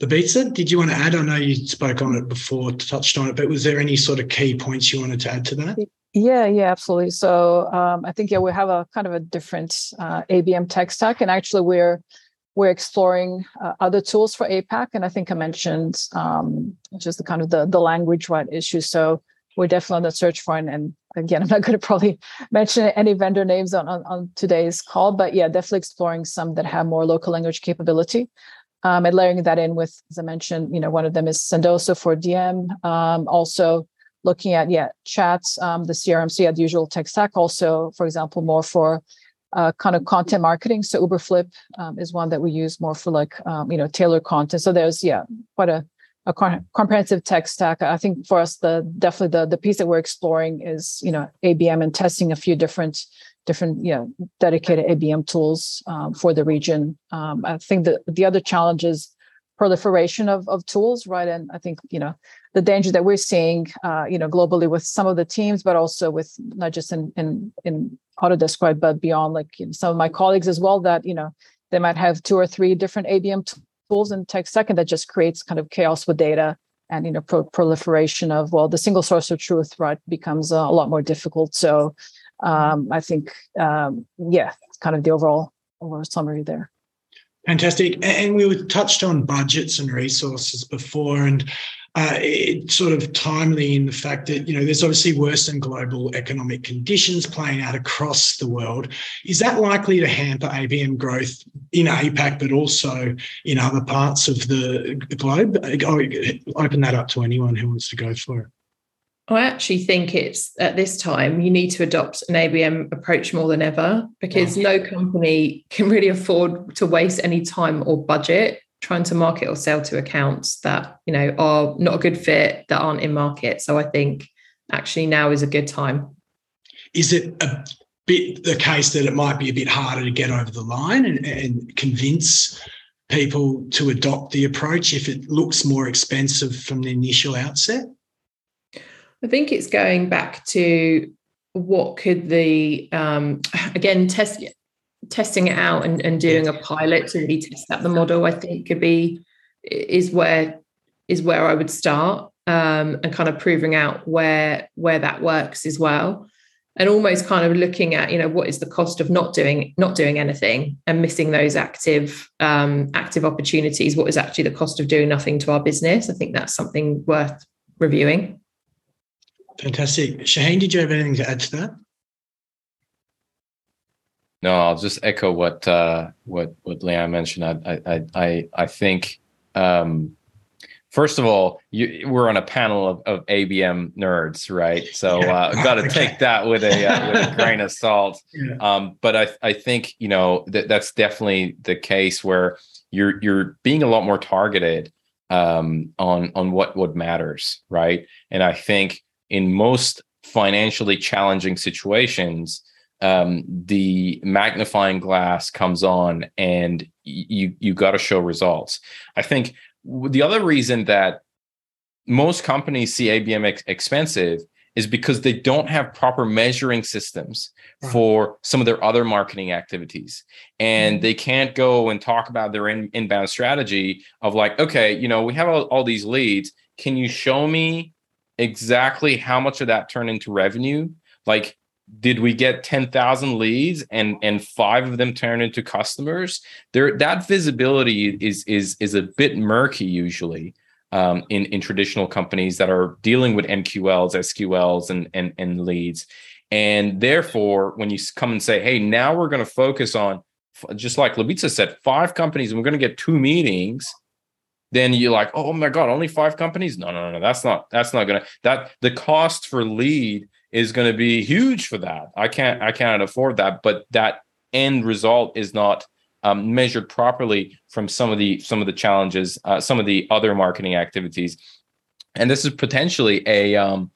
Lubica, did you want to add? I know you spoke on it before, touched on it, but was there any sort of key points you wanted to add to that? Yeah, yeah, absolutely. So um, I think yeah, we have a kind of a different uh, ABM tech stack, and actually we're we're exploring uh, other tools for APAC. And I think I mentioned um, just the kind of the the language right issue. So we're definitely on the search for, and, and again, <laughs> I'm not going to probably mention any vendor names on, on, on today's call, but yeah, definitely exploring some that have more local language capability. Um, and layering that in with, as I mentioned, you know, one of them is Sendoso for DM. Um, also looking at yeah chats, um, the CRM, so yeah, the usual tech stack. Also, for example, more for uh, kind of content marketing. So Uberflip um, is one that we use more for like um, you know tailored content. So there's yeah quite a a comprehensive tech stack. I think for us, the definitely the the piece that we're exploring is you know ABM and testing a few different different you know dedicated ABM tools um, for the region. Um, I think that the other challenge is proliferation of of tools, right? And I think you know the danger that we're seeing, uh, you know, globally with some of the teams, but also with not just in in in Autodesk, but beyond, like you know, some of my colleagues as well, that you know they might have two or three different ABM tools in tech second that just creates kind of chaos with data and you know pro- proliferation of well the single source of truth right becomes uh, a lot more difficult. So um, i think um, yeah kind of the overall overall summary there. Fantastic. And we touched on budgets and resources before and uh, it's sort of timely in the fact that you know there's obviously worsened global economic conditions playing out across the world. Is that likely to hamper ABM growth in APAC, but also in other parts of the globe? I'll open that up to anyone who wants to go for it. I actually think it's at this time you need to adopt an ABM approach more than ever because no company can really afford to waste any time or budget trying to market or sell to accounts that you know are not a good fit that aren't in market. So i think actually now is a good time. Is it a bit the case that it might be a bit harder to get over the line and, and convince people to adopt the approach if it looks more expensive from the initial outset? I think it's going back to what could the um, <sighs> again test testing it out and, and doing a pilot to really test out the model, I think could be is where is where I would start um, and kind of proving out where where that works as well. And almost kind of looking at you know what is the cost of not doing not doing anything and missing those active um, active opportunities? What is actually the cost of doing nothing to our business? I think that's something worth reviewing. Fantastic. Shaheen did you have anything to add to that no, I'll just echo what uh, what what Leanne mentioned. I I I I think um, first of all, you, we're on a panel of, of ABM nerds, right? So uh, got to take that with a, uh, with a <laughs> grain of salt. Um, but I I think you know that that's definitely the case where you're you're being a lot more targeted um, on on what what matters, right? And I think in most financially challenging situations um, the magnifying glass comes on and you you got to show results. I think the other reason that most companies see ABM ex- expensive is because they don't have proper measuring systems for some of their other marketing activities and mm-hmm. they can't go and talk about their in, inbound strategy of like okay you know we have all, all these leads can you show me exactly how much of that turned into revenue like did we get 10,000 leads and and 5 of them turn into customers? There that visibility is is is a bit murky usually um, in in traditional companies that are dealing with MQLs SQLs and and and leads. And therefore when you come and say hey now we're going to focus on just like Lubica said five companies and we're going to get two meetings then you're like oh my god only five companies? No no no that's not that's not going to that the cost for lead is going to be huge for that. I can't I can't afford that, but that end result is not um, measured properly from some of the some of the challenges, uh, some of the other marketing activities, and this is potentially a um,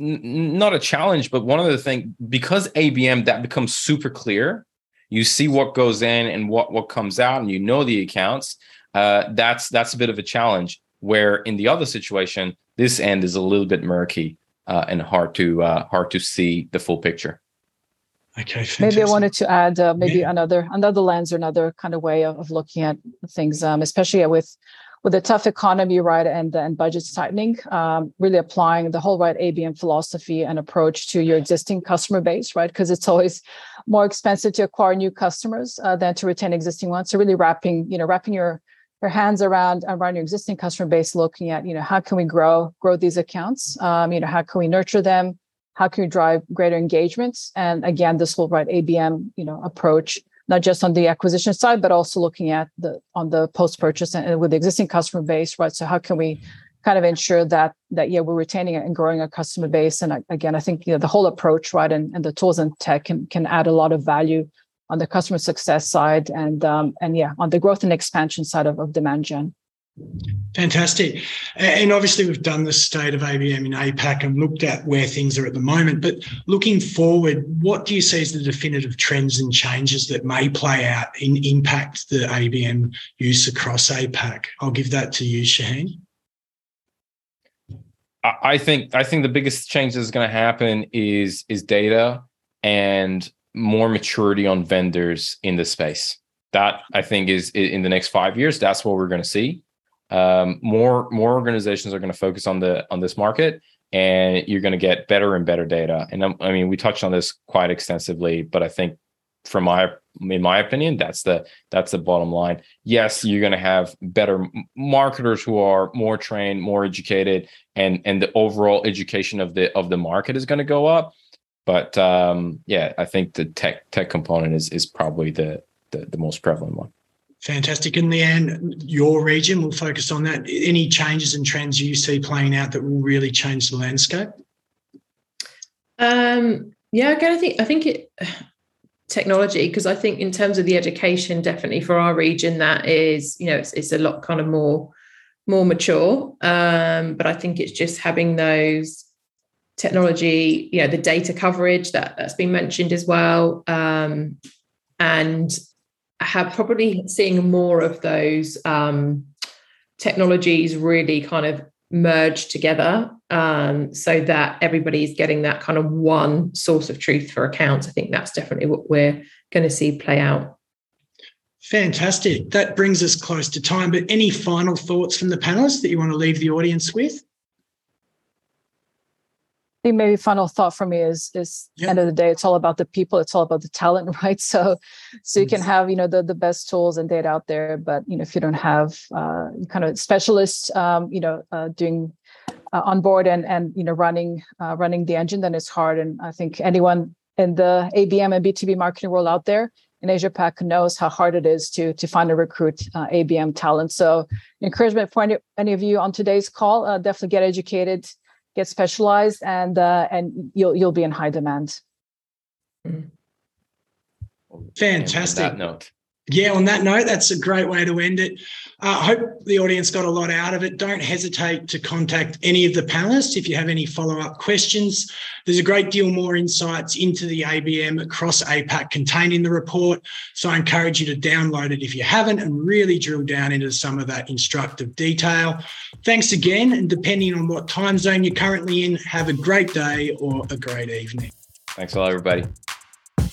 n- not a challenge, but one of the things because ABM that becomes super clear. You see what goes in and what what comes out, and you know the accounts. Uh, that's that's a bit of a challenge. Where in the other situation, this end is a little bit murky uh, and hard to uh, hard to see the full picture. Okay, fantastic. maybe I wanted to add uh, maybe Yeah. another another lens or another kind of way of, of looking at things, um, especially with with a tough economy, right, and and budgets tightening. Um, really applying the whole right ABM philosophy and approach to your existing customer base, right, because it's always more expensive to acquire new customers uh, than to retain existing ones. So really wrapping you know wrapping your your hands around around your existing customer base, looking at you know how can we grow grow these accounts, um, you know how can we nurture them? How can we drive greater engagements and again this whole right abm you know approach not just on the acquisition side but also looking at the on the post purchase and with the existing customer base right? So how can we kind of ensure that that yeah we're retaining and growing our customer base? And uh, again i think you know the whole approach right and, and the tools and tech can can add a lot of value on the customer success side and um, and yeah on the growth and expansion side of, of demand gen Fantastic. And obviously, we've done the state of ABM in APAC and looked at where things are at the moment. But looking forward, what do you see as the definitive trends and changes that may play out in impact the ABM use across APAC? I'll give that to you, Shaheen. I I think I think the biggest change that's going to happen is is data and more maturity on vendors in the space. That I think is in the next five years. That's what we're going to see. Um, more more organizations are going to focus on the on this market, and you're going to get better and better data. And um, I mean, we touched on this quite extensively, but I think from my in my opinion, that's the that's the bottom line. Yes, you're going to have better marketers who are more trained, more educated, and and the overall education of the of the market is going to go up. But um, yeah, I think the tech tech component is is probably the the, the most prevalent one. Fantastic. In the end, your region, we'll focus on that. Any changes and trends you see playing out that will really change the landscape? Um, yeah, again, I think I think it technology because I think in terms of the education, definitely for our region, that is you know it's it's a lot kind of more more mature. Um, but I think it's just having those technology, you know, the data coverage that that's been mentioned as well, um, and have probably seeing more of those um, technologies really kind of merge together um, so that everybody's getting that kind of one source of truth for accounts. I think that's definitely what we're going to see play out. Fantastic. That brings us close to time. But any final thoughts from the panelists that you want to leave the audience with? Think maybe final thought for me is is Yeah. end of the day, it's all about the people, it's all about the talent, <laughs> right? So so you can have, you know, the the best tools and data out there, but you know, if you don't have uh, kind of specialists um, you know, uh, doing uh, on board and and you know running uh, running the engine, then it's hard. And I think anyone in the ABM and B2B marketing world out there in Asia Pac knows how hard it is to to find and recruit uh, ABM talent. So encouragement for any, any of you on today's call, uh, definitely get educated, get specialized, and uh, and you'll you'll be in high demand. Fantastic. On that note. Yeah, on that note, that's a great way to end it. I uh, hope the audience got a lot out of it. Don't hesitate to contact any of the panelists if you have any follow up questions. There's a great deal more insights into the ABM across APAC contained in the report. So I encourage you to download it if you haven't and really drill down into some of that instructive detail. Thanks again. And depending on what time zone you're currently in, have a great day or a great evening. Thanks a lot, everybody.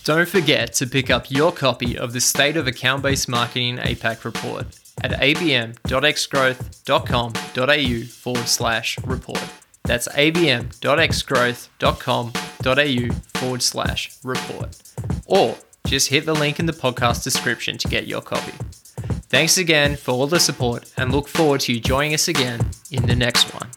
Don't forget to pick up your copy of the State of Account Based Marketing APAC report at abm.xgrowth.com.au forward slash report. That's abm.xgrowth.com.au forward slash report. Or just hit the link in the podcast description to get your copy. Thanks again for all the support and look forward to you joining us again in the next one.